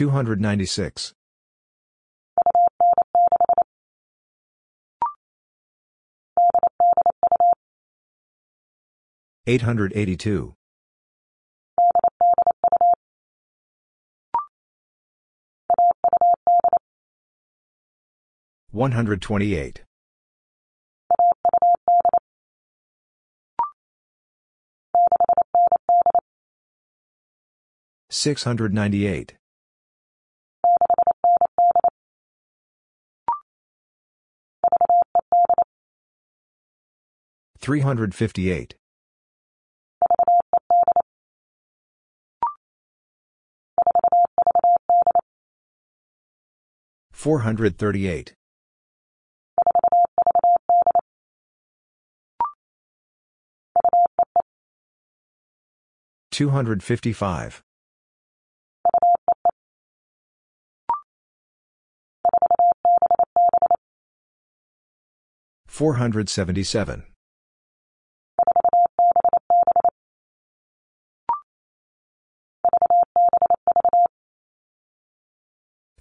296. 882. 128. 698. 358. 438. 255. 477.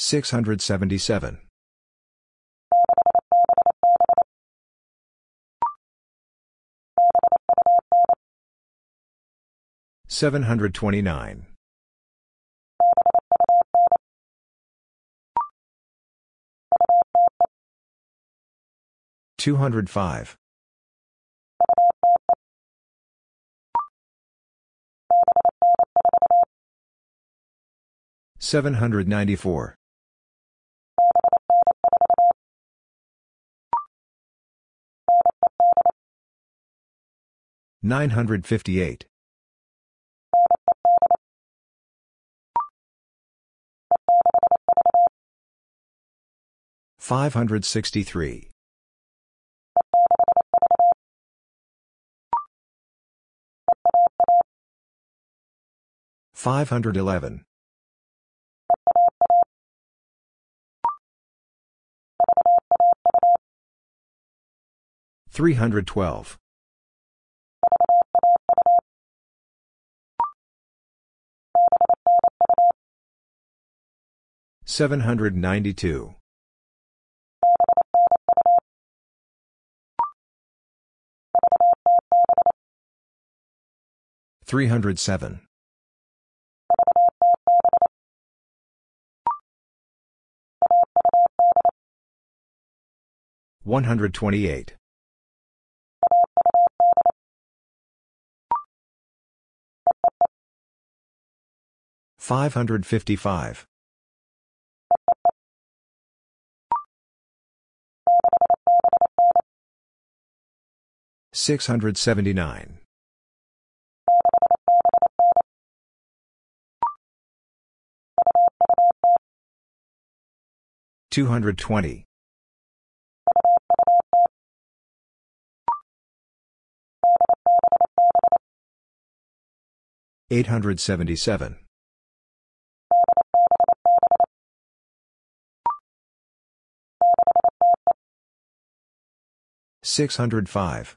677. 729. 205. 794. 958. 563. 511. 312. 792. 307. 128. 555. 679. 220. 877. 605.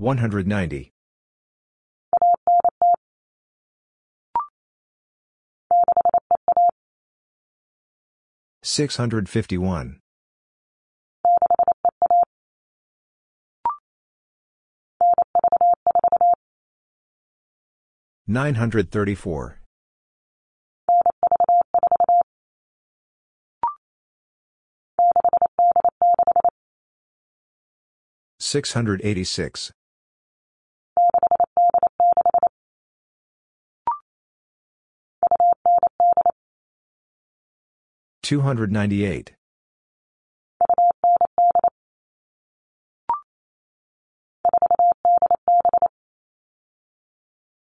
190. 651. 934. 686. 298.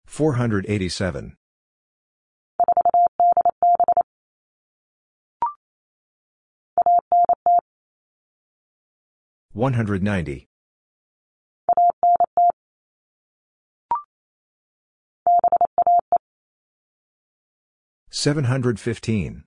487. 190. 715.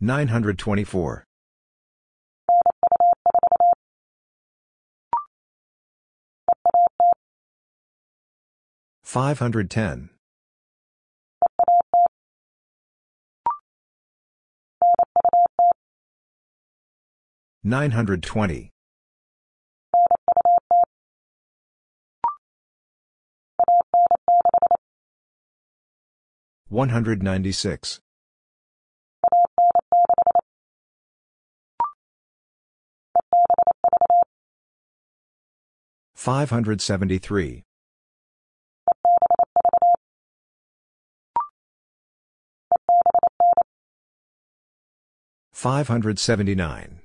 924. 510. 920. 196. 573. 579.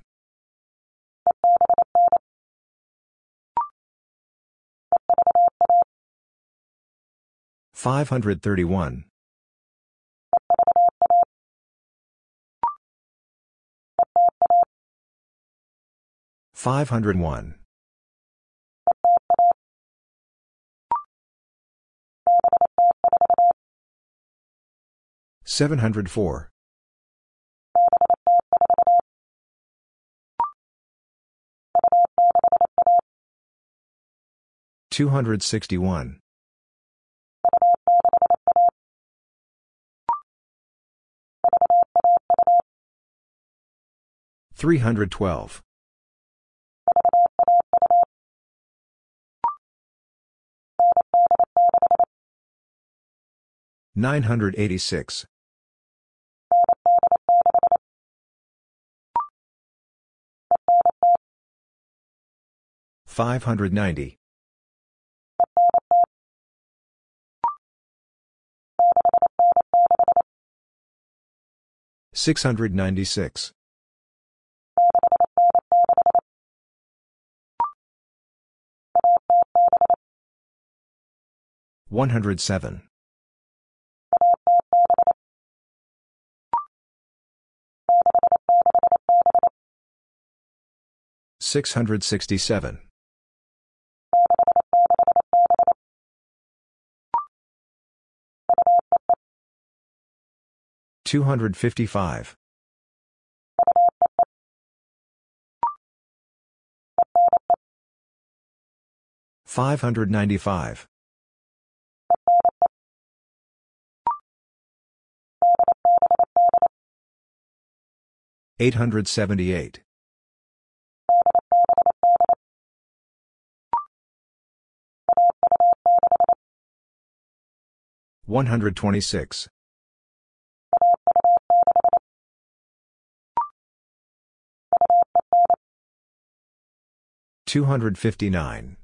531. 501. 704. 261. 312. 986. 590. 696. 107. 667. 255. 595. 878. 126. 259.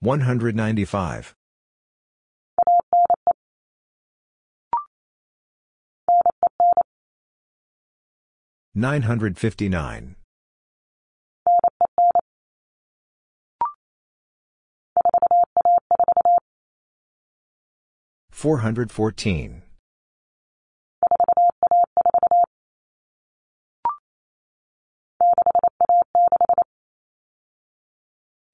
195. 959. 414.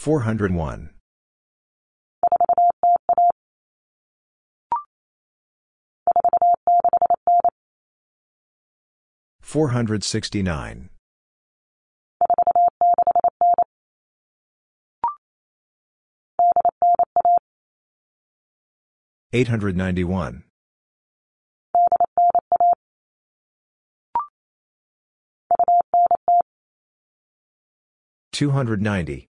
401. 469. 891. 290.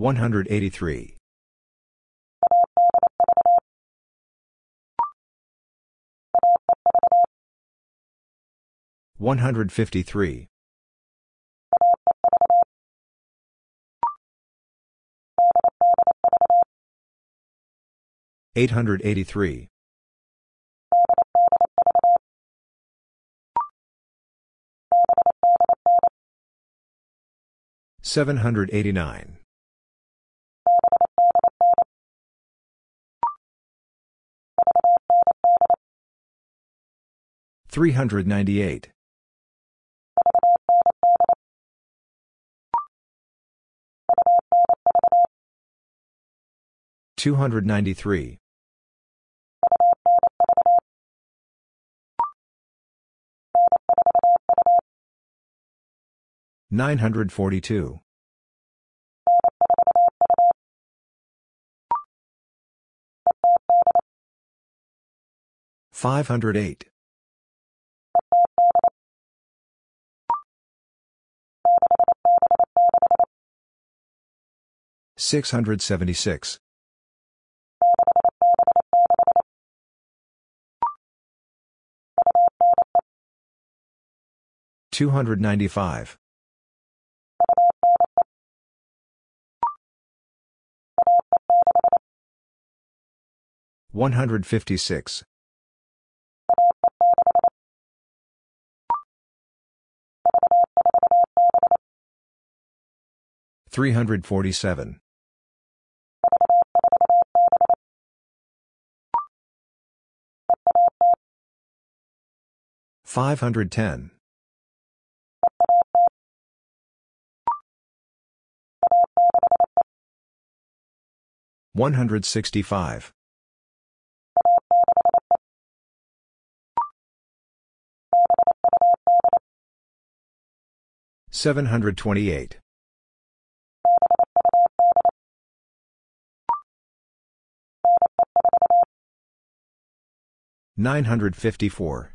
183. 153. 883. 789. 398. 293. 942. 508. 676. 295. 156. 347. 510. 165. 728. 954.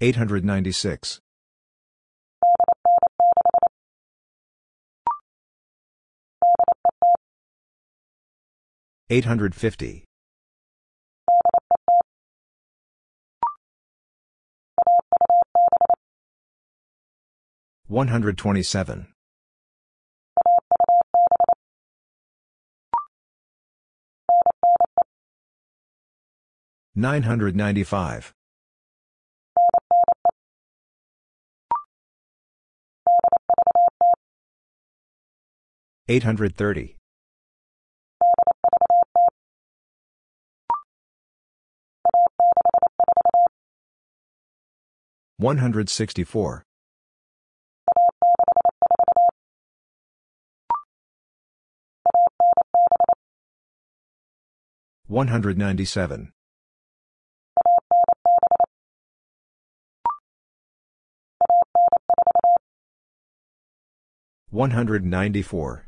896. 850. 127. 995. 830. 164. 197. 194.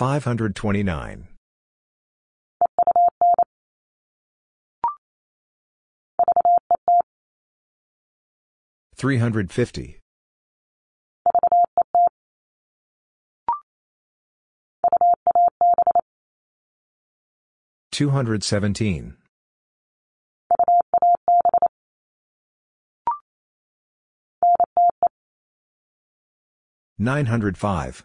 529. 350. 217. 905.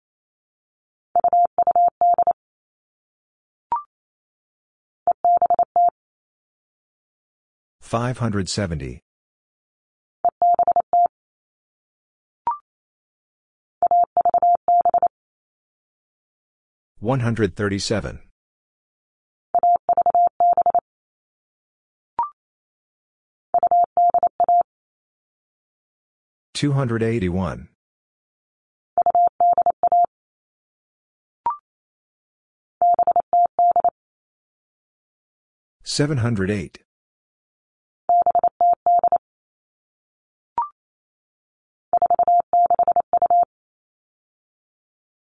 570. 137. 281. 708.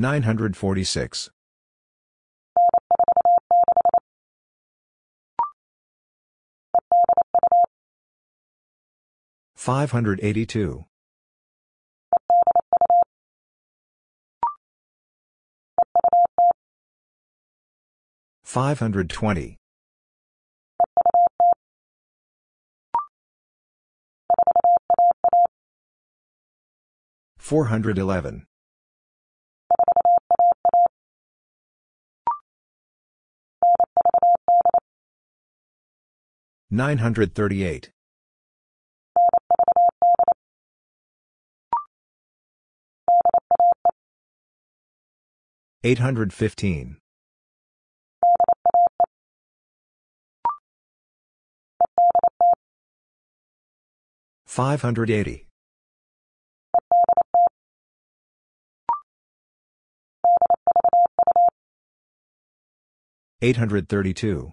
946. 582. 520. 411. 938. 815. 580. 832.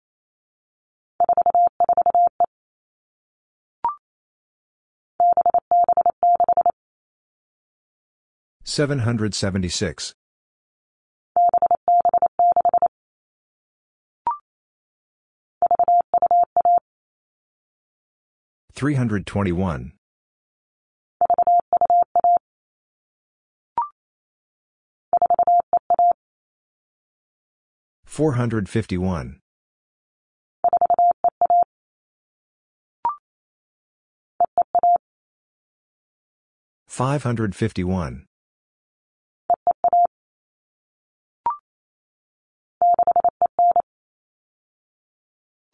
776. 321. 451. 551.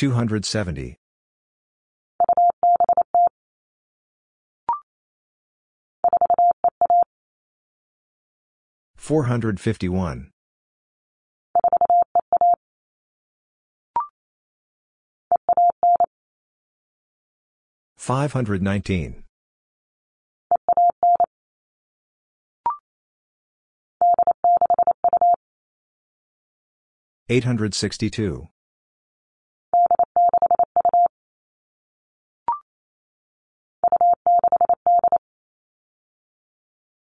270. 451. 519. 862.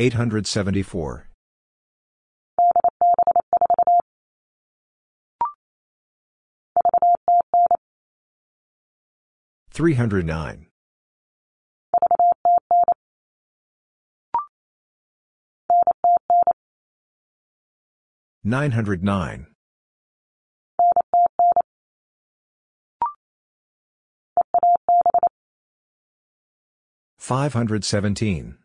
874. 309. 909. 517.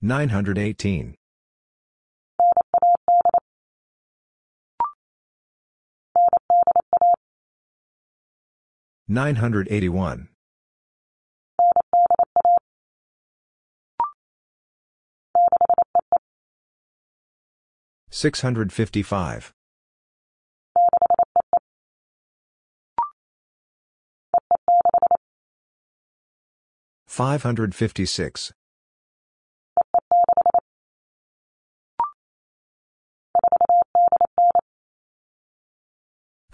918. 981. 655. 556.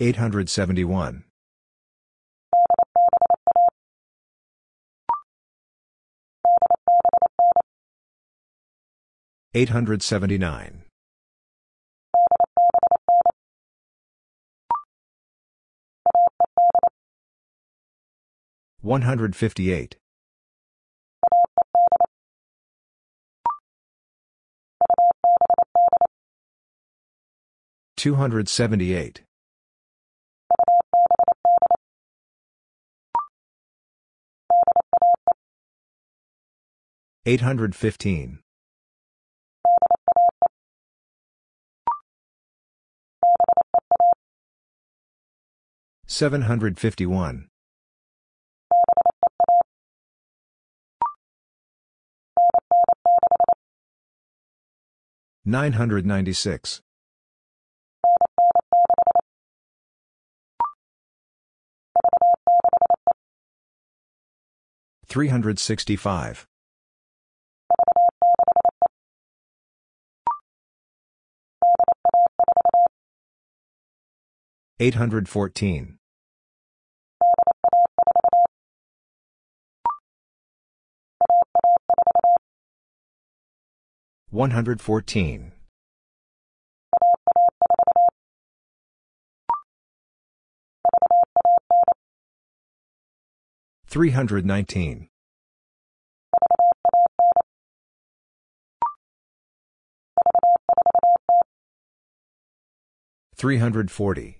871. 879. 158. 278. 815. 751. 996. 365. 814. 114. 319. 340.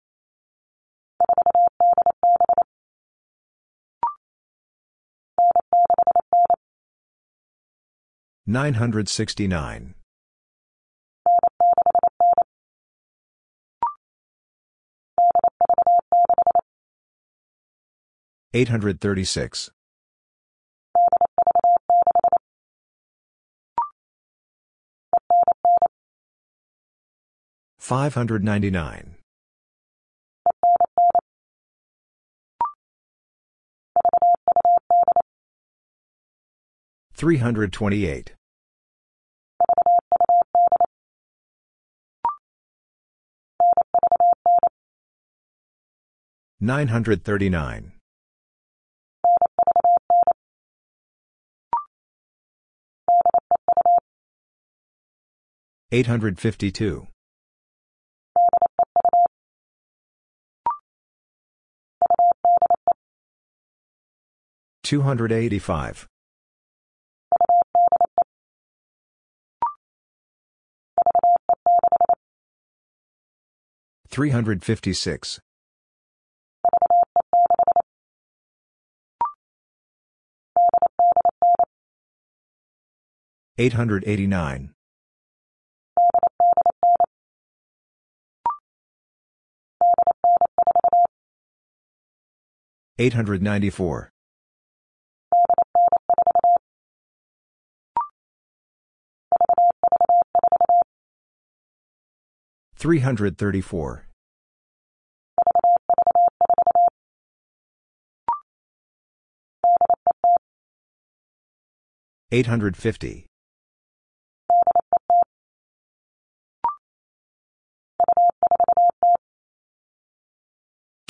969. 836. 599. 328. 939. 852. 285. 356. 889. 894. 334. 850.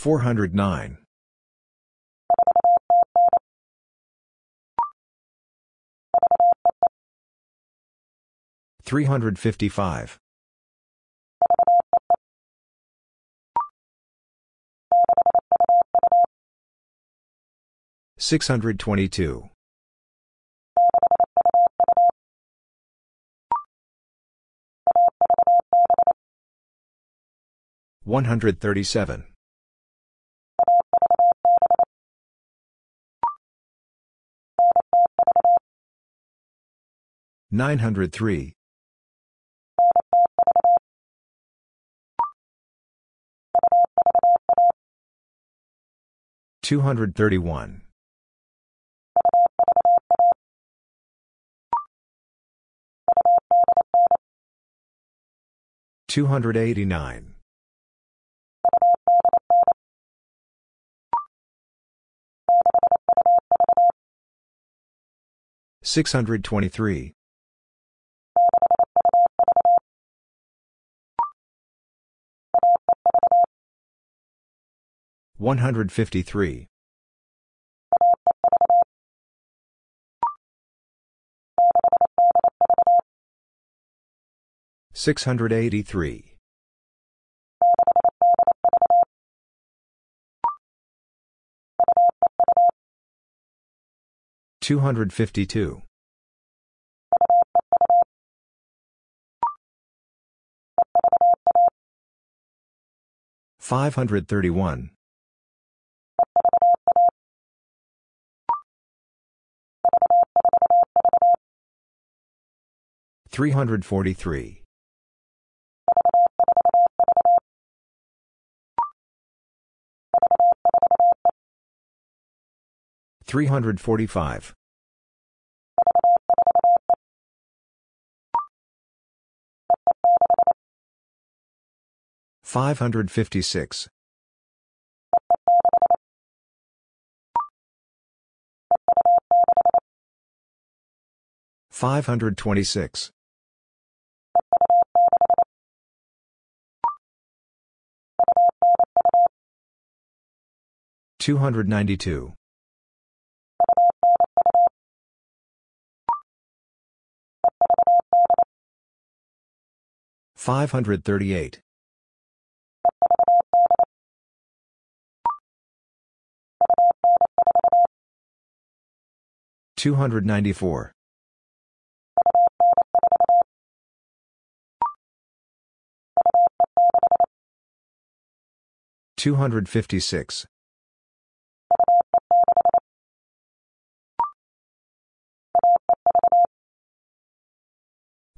409. 355. 622. 137. 903. 231. 289. 623. 153. 683. 252. 531. 343. 345. 556. 526. 292. 538. 294. 256.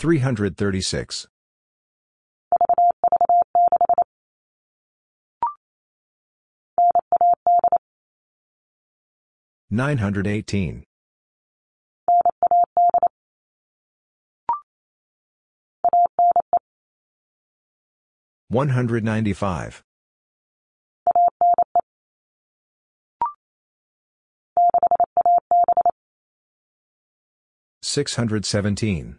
336. 918. 195. 617.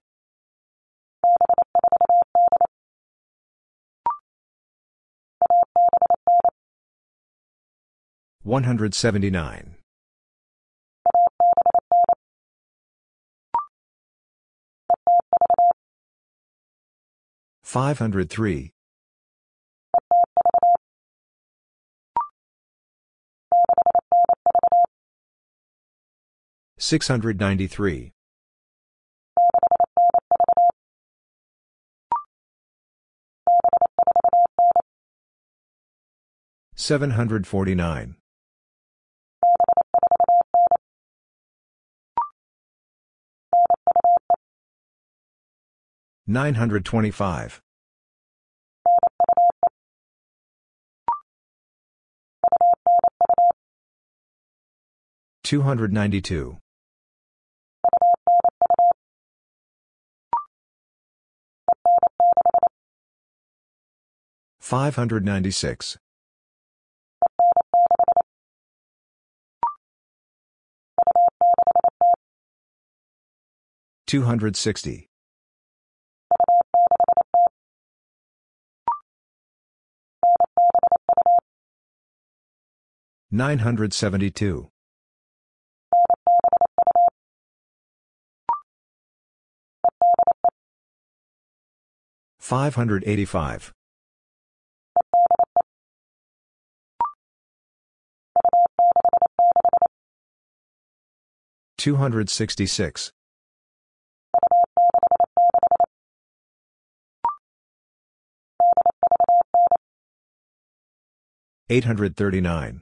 179. 503. 693. 749. 925. 292. 596. 260. 972. 585. 266. 839.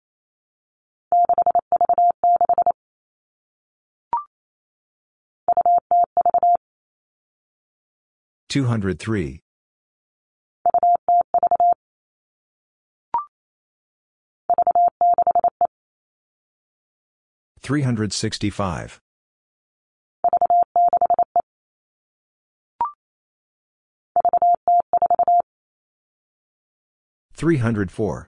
203. 365. 304.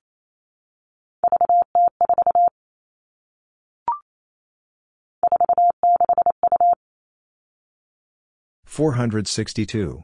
462.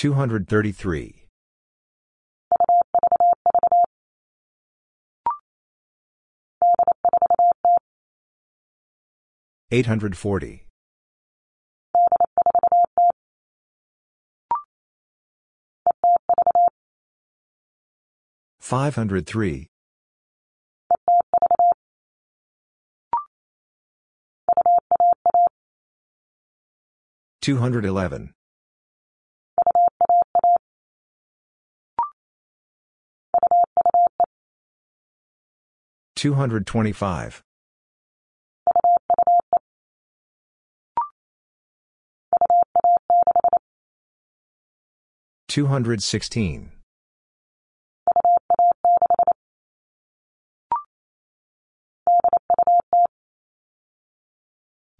233. 840. 503. 211. 225. 216.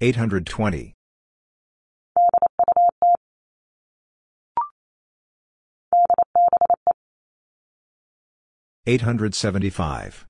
820. 875.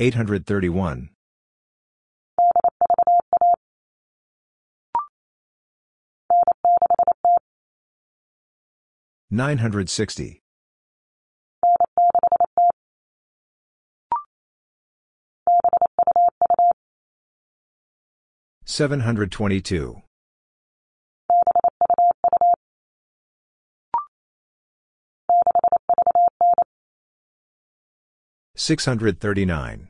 831. 960. 722. 639.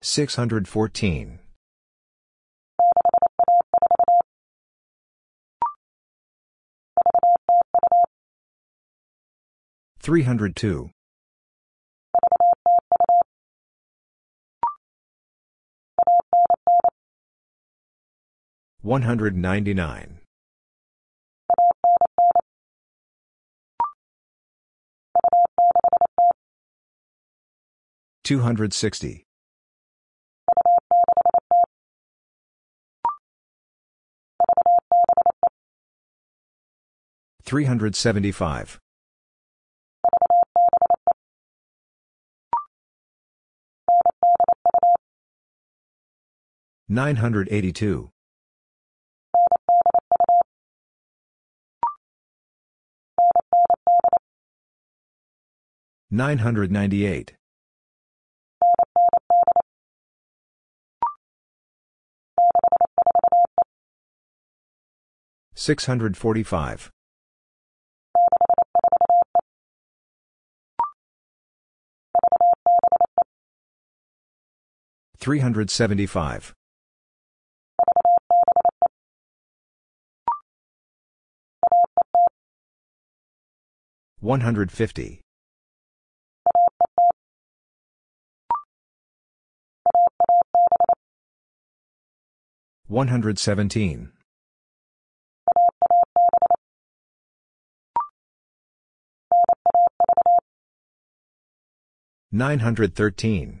614. 302. 199. 260. 375. 982. 998. 645. 375. 150. 117. 913.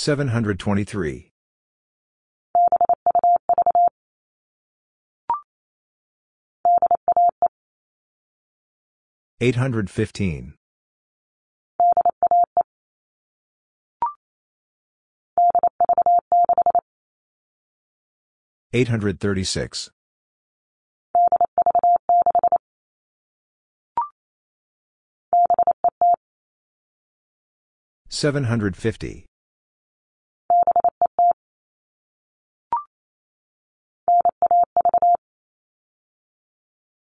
723. 815. 836. 750.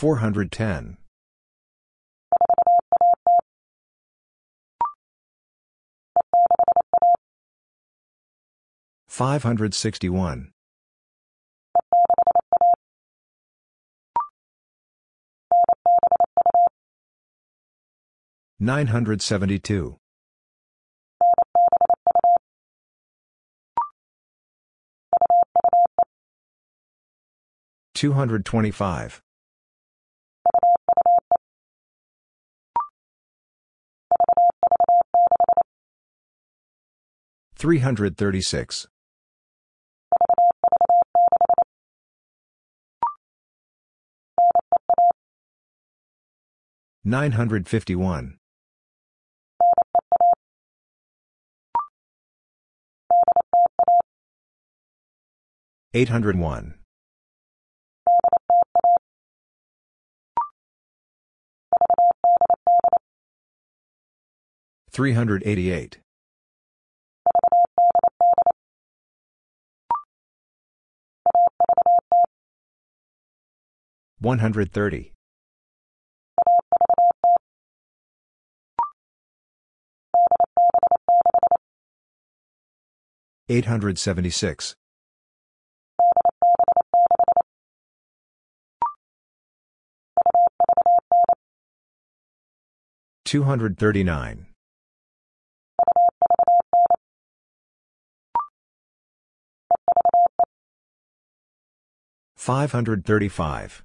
410. 561. 972. 225. 336. 951. 801. 388. 130. 876. 239. 535.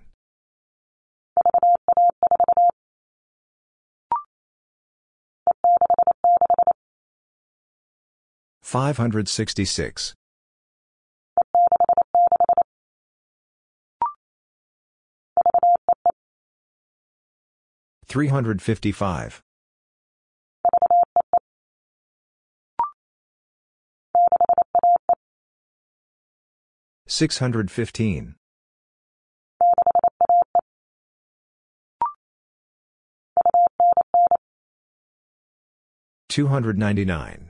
566. 355. 615. 299.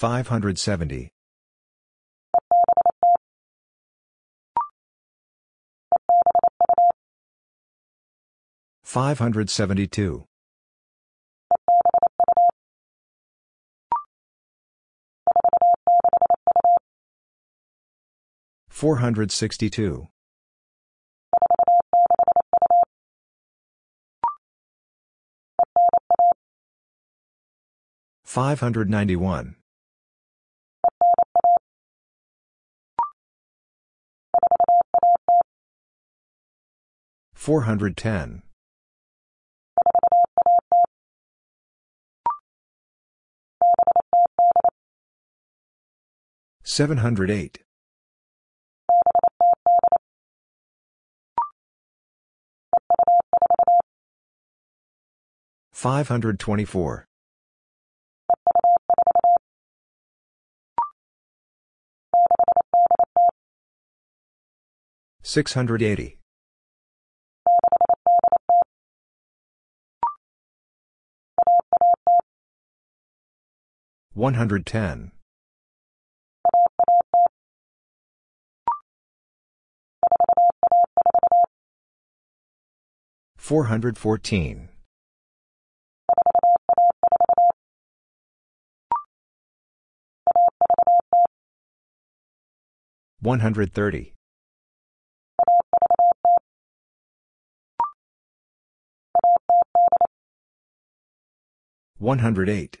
570. 572. 462. 591. 410. 708. 524. 680. 110. 414. 130. 108.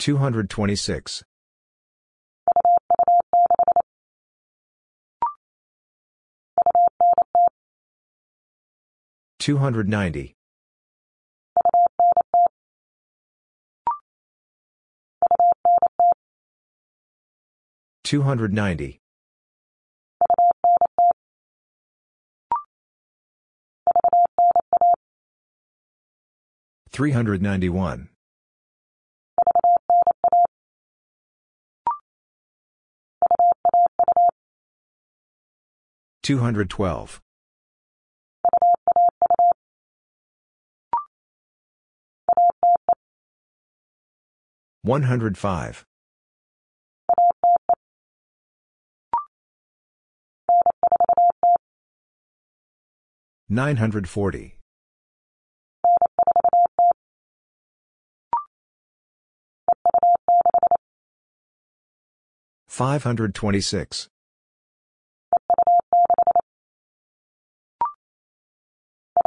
226. 290. 290. 391. 212. 105. 940. 526.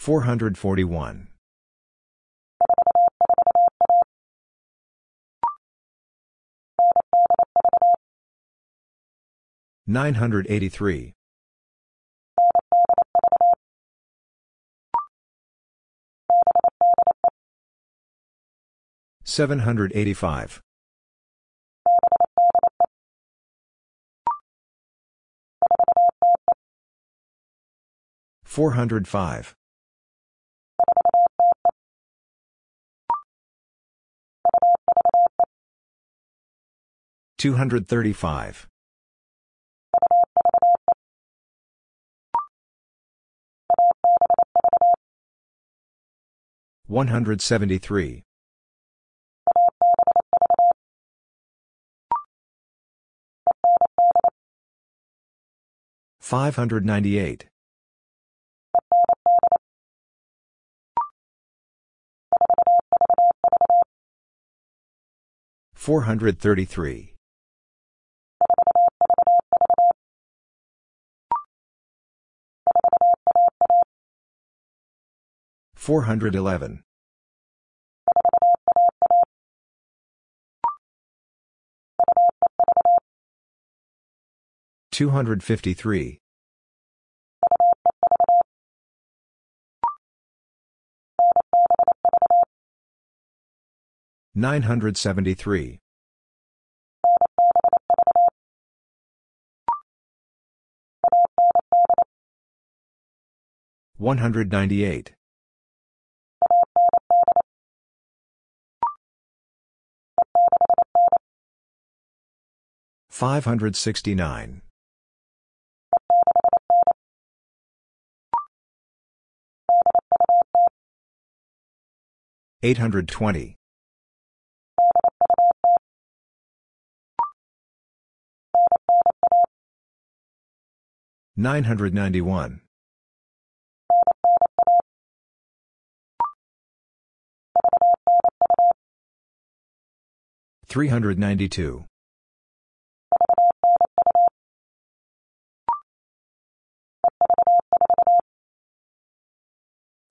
441. 983. 785. 405. 235. 173. 598. 433. 411. 253. 973. 198. 569. 820. 991. 392.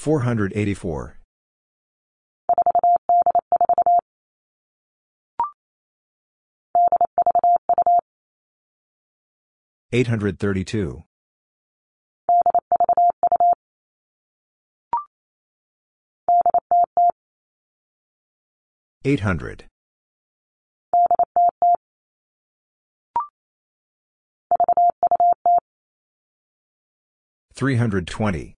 484. 832. 800. 320.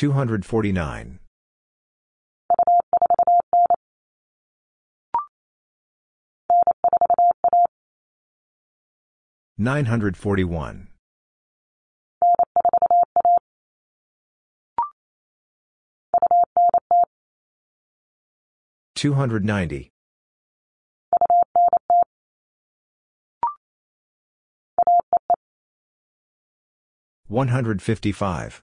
249. 941. 290. 155.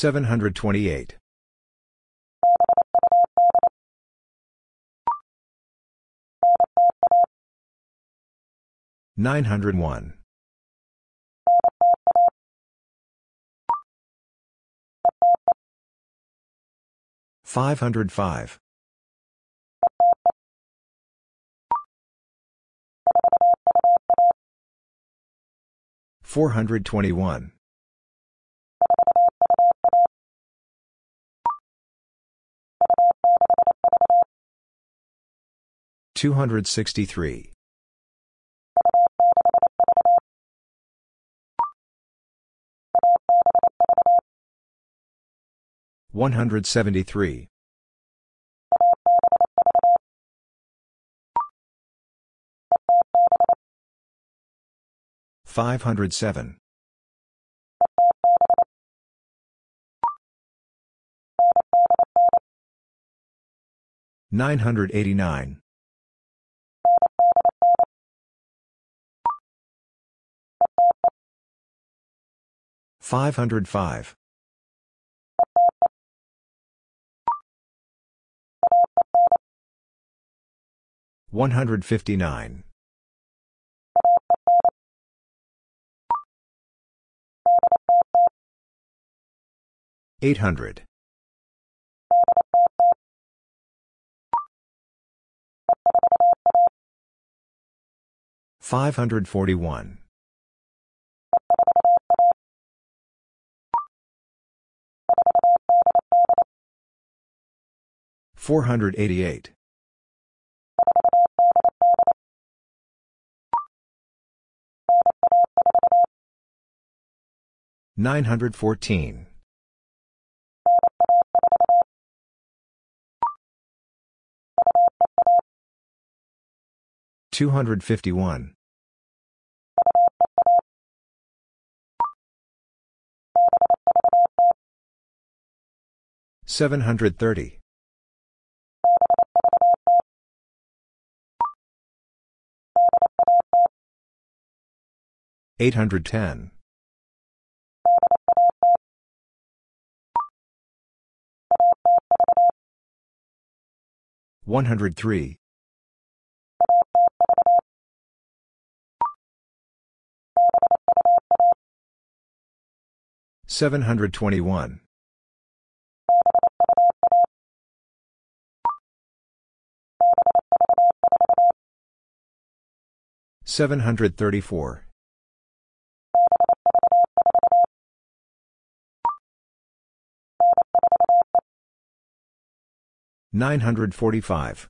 728. 901. 505. 421. 263. 173. 507. 989. 505. 159. 800. 541. 488. 914. 251. 730. 810. 103. 721. 734. 945.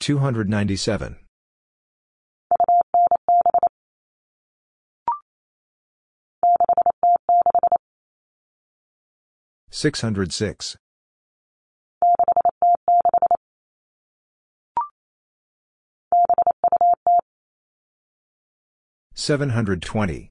297. 606. 720.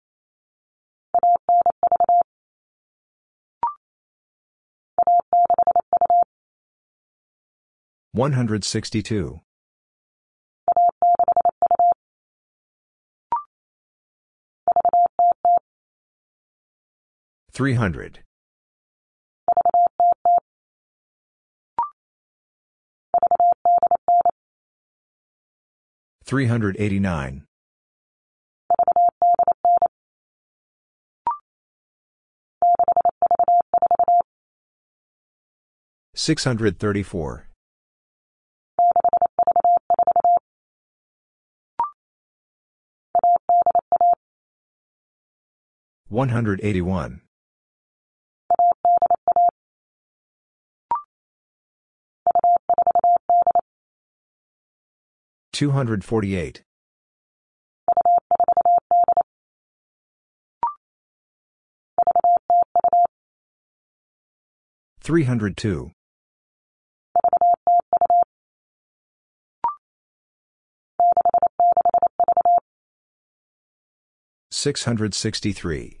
162. 300. 389. 634. 181. 248. 302. 663.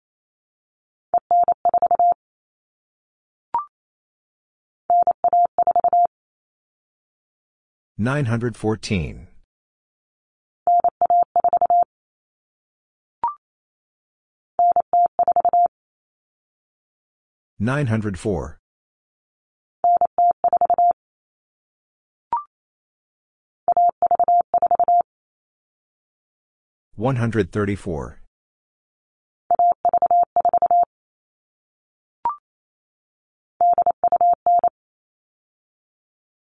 914. 904. 134.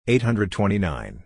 829.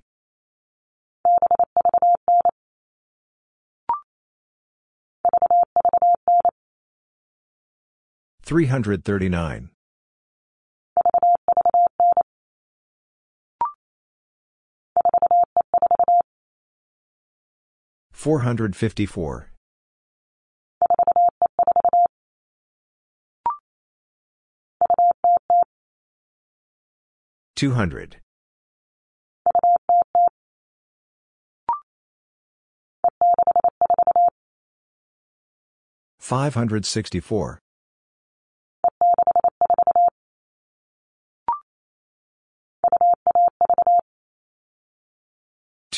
339. 454. 200. 564.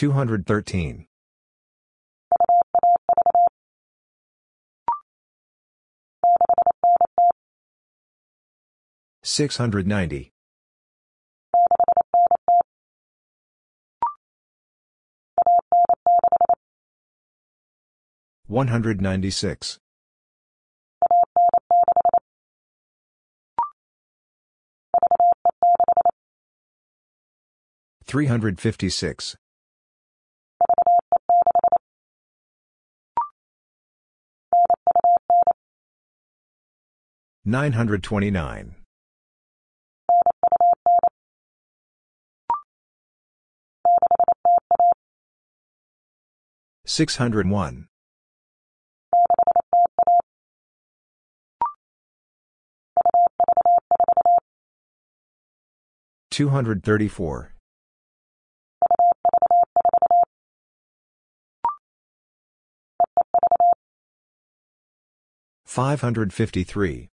213. 690. 196. 356. 929. 601. 234. 553.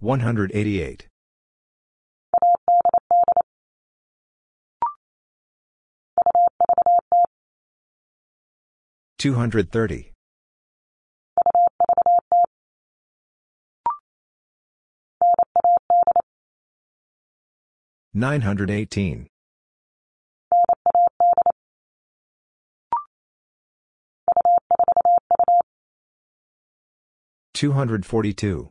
188. 230. 918. 242.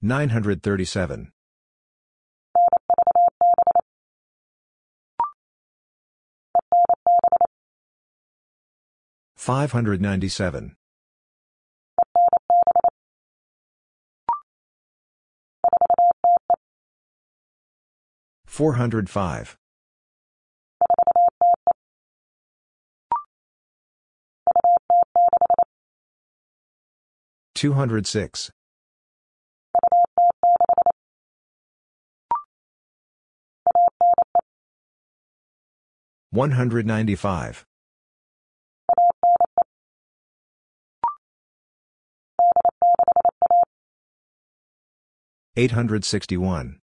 937. 597. 405. 206. 195. 861.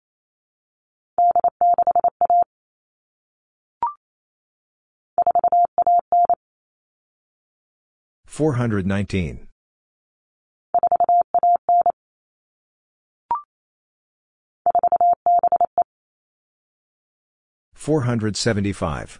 419. 475.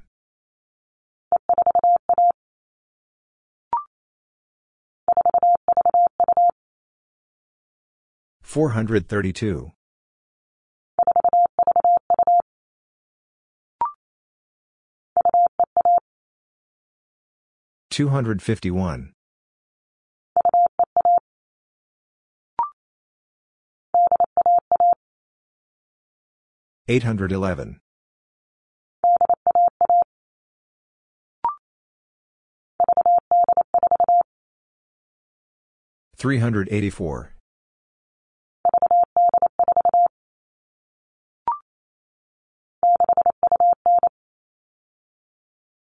432. 251. 811. 384.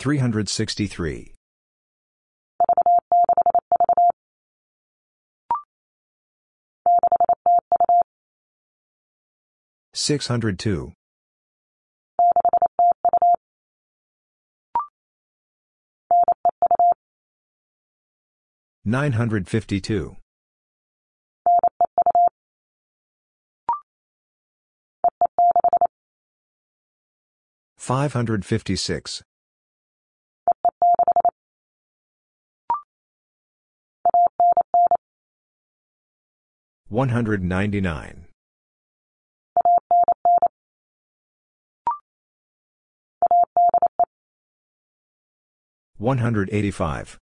363. 602. 952. 556. 199. 185.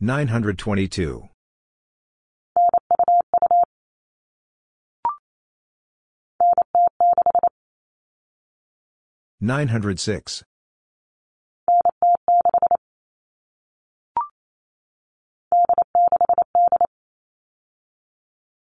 922. 906.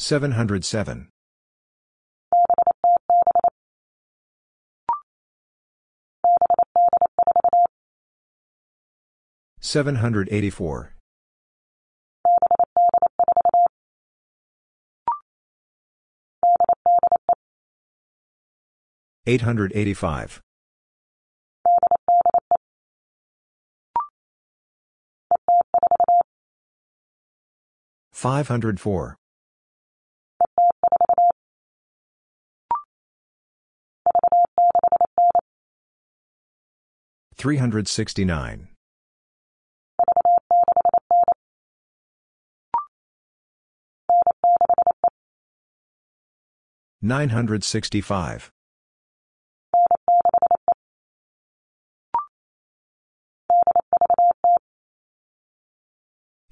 707. 784. 885. 504. 369. 965.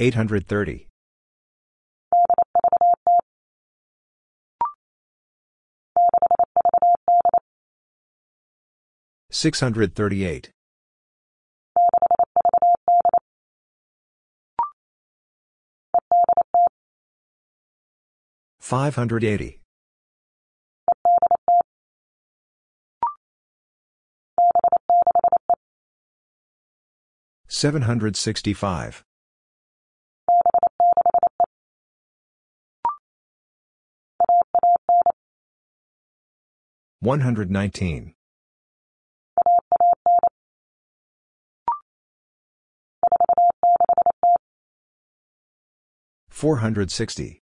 830. 638. 580. 765. 119. 460.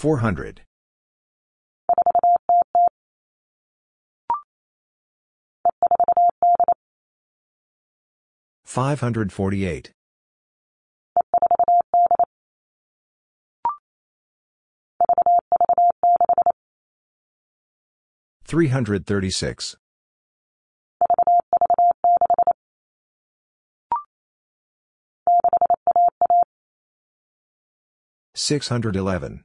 400. 548. 336. 611.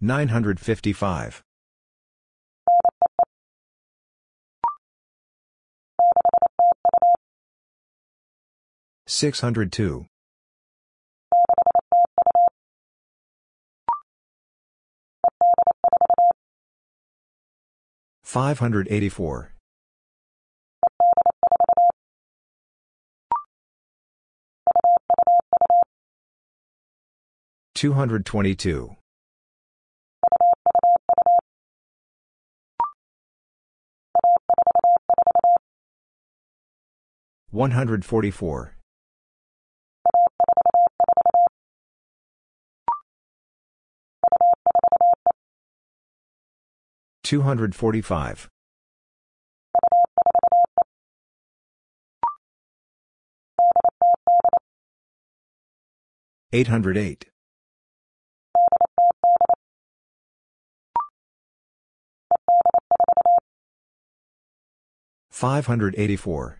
955. 602. 584. 222. 144. 245. 808. 584.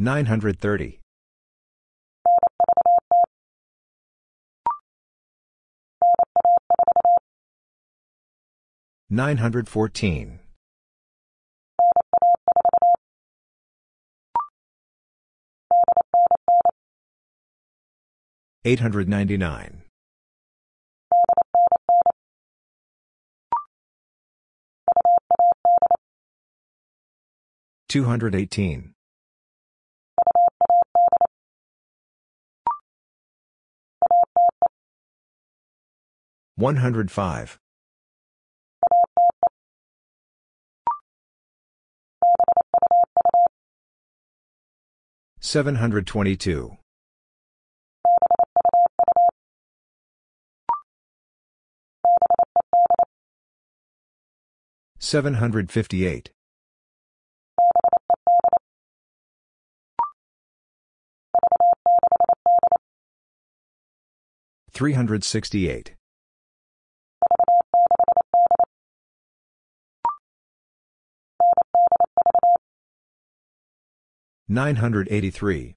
930. 914. 899. 218. 105. 722. 758. 368. 983.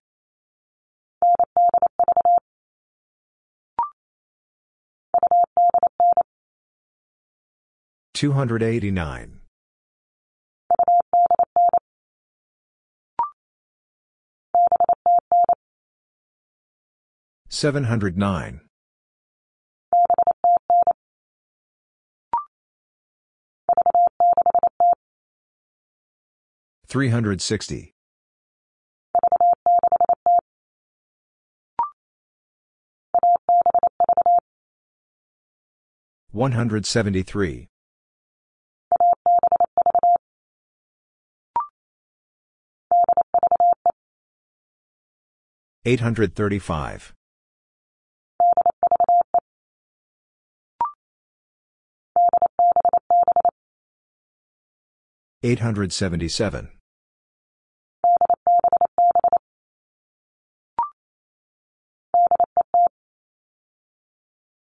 289. 709. 360. 173. 835. 877.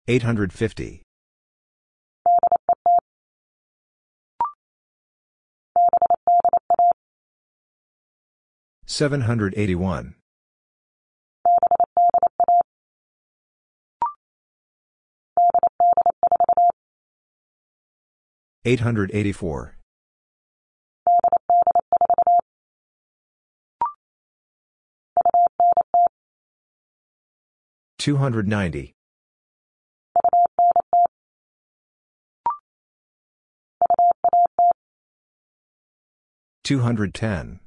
850. 781. 884. 290. 210.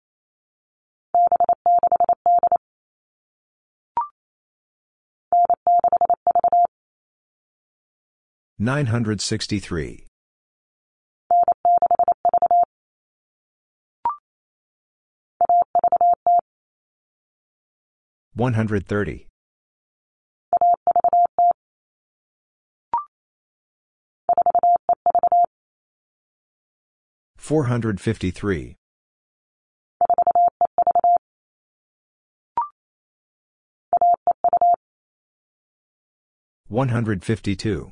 963. 130. 453. 152.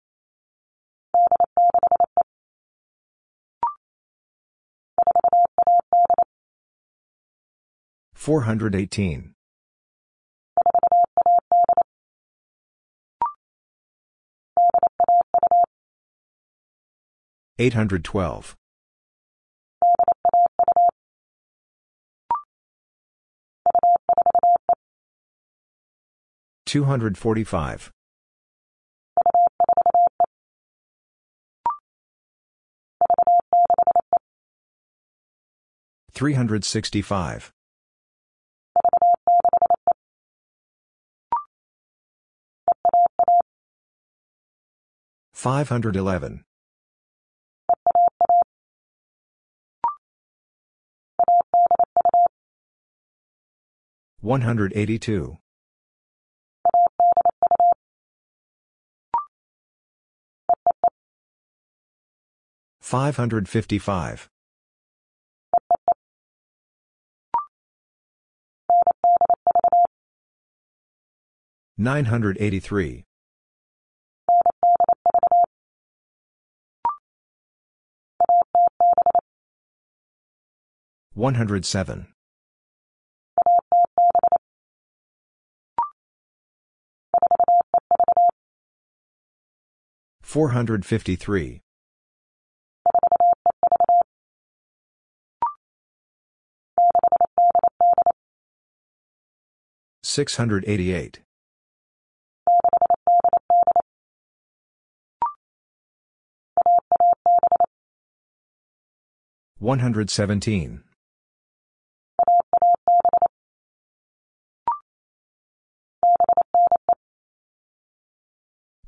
418. 812. 245. 365. 511. 182. 555. 983. 107. 453. 688. 117.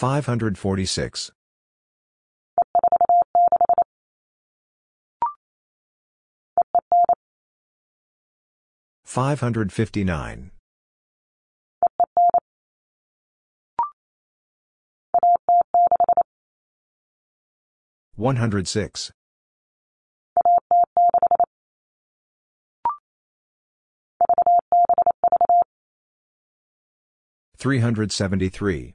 546. 559. 106. 373.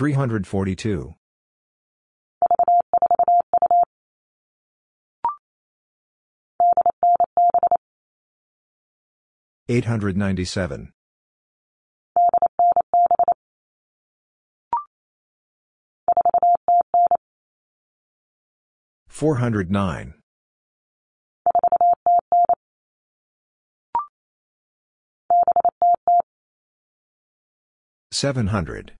342. 897. 409. 700.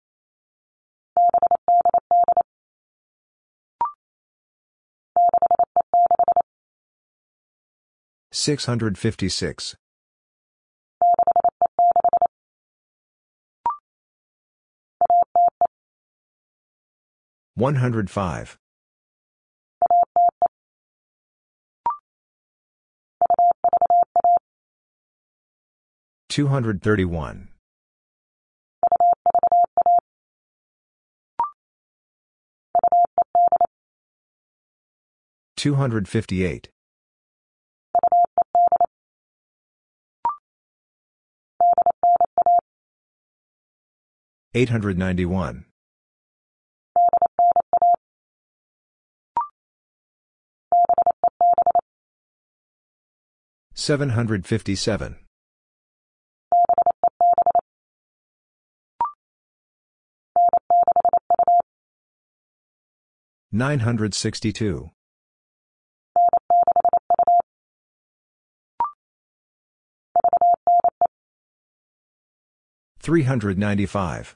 656. 105. 231. 258. 891. 757. 962. 395.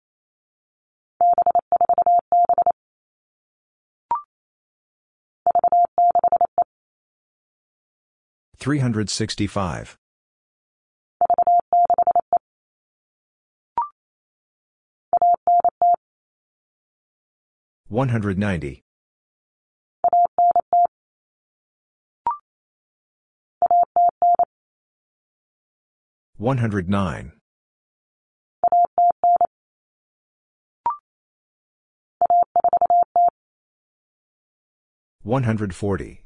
365. 190. 109. 140.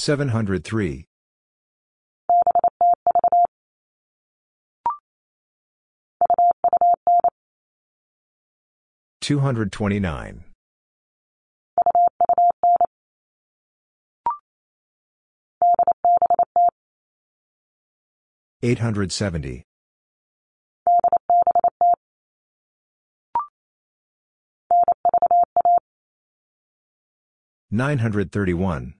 703. 229. 870. 931.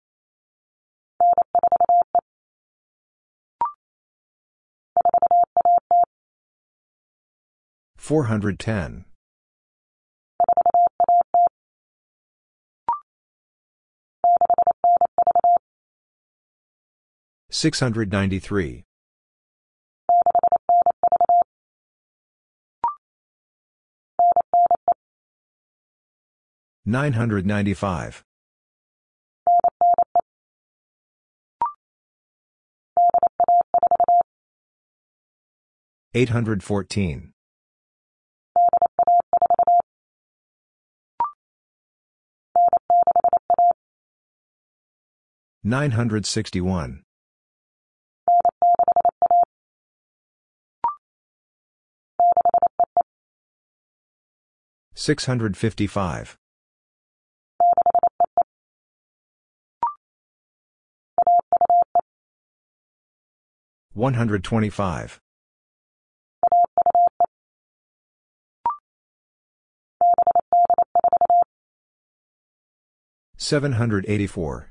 410. 693. 995. 814. 961. 655. 125. 784.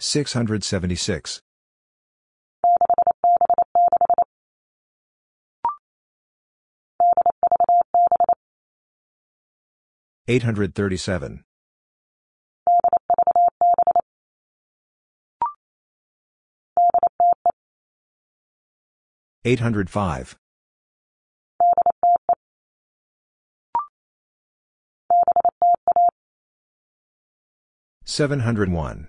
676. 837. 805. 701.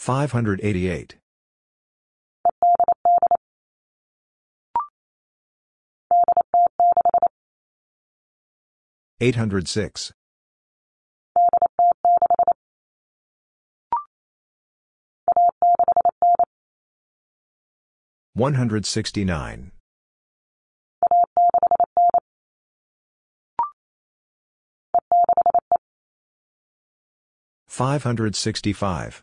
588. 806. 169. 565.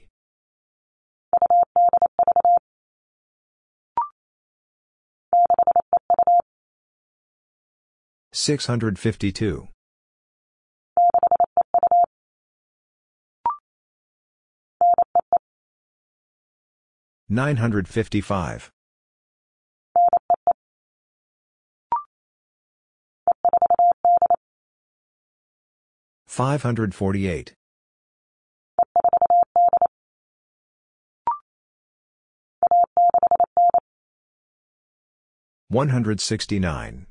652. 955. 548. 169.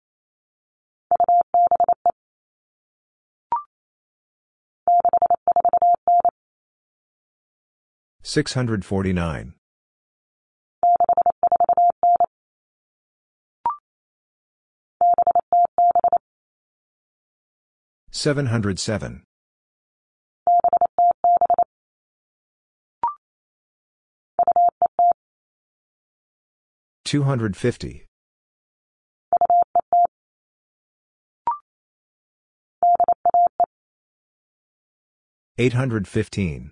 649. 707. 250. 815.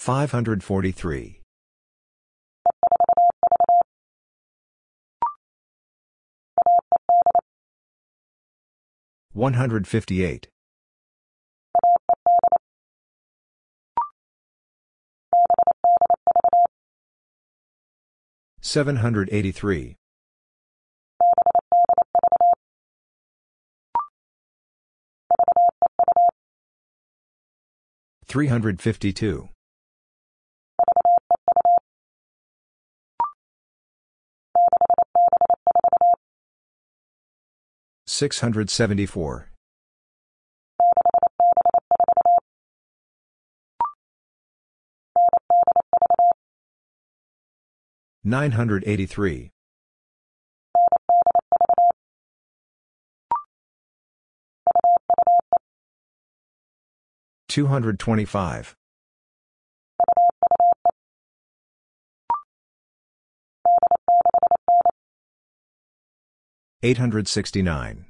543. 158. 783. 352. 674. 983. 225. 869.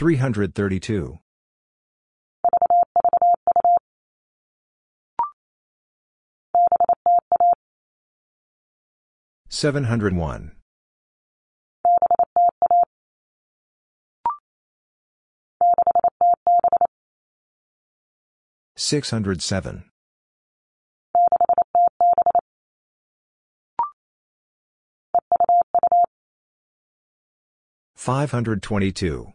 332. 701. 607. 522.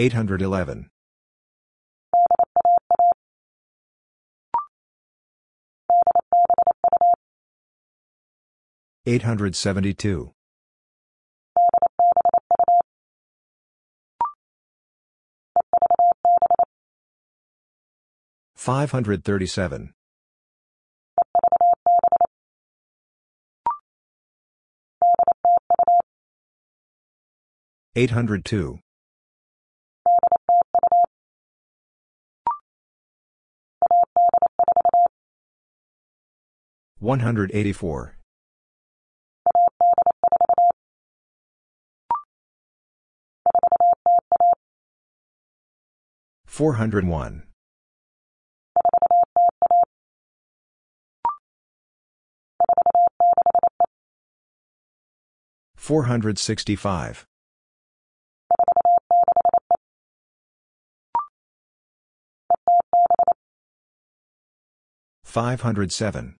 811. 872. 537. 802. 184. 401. 465. 507.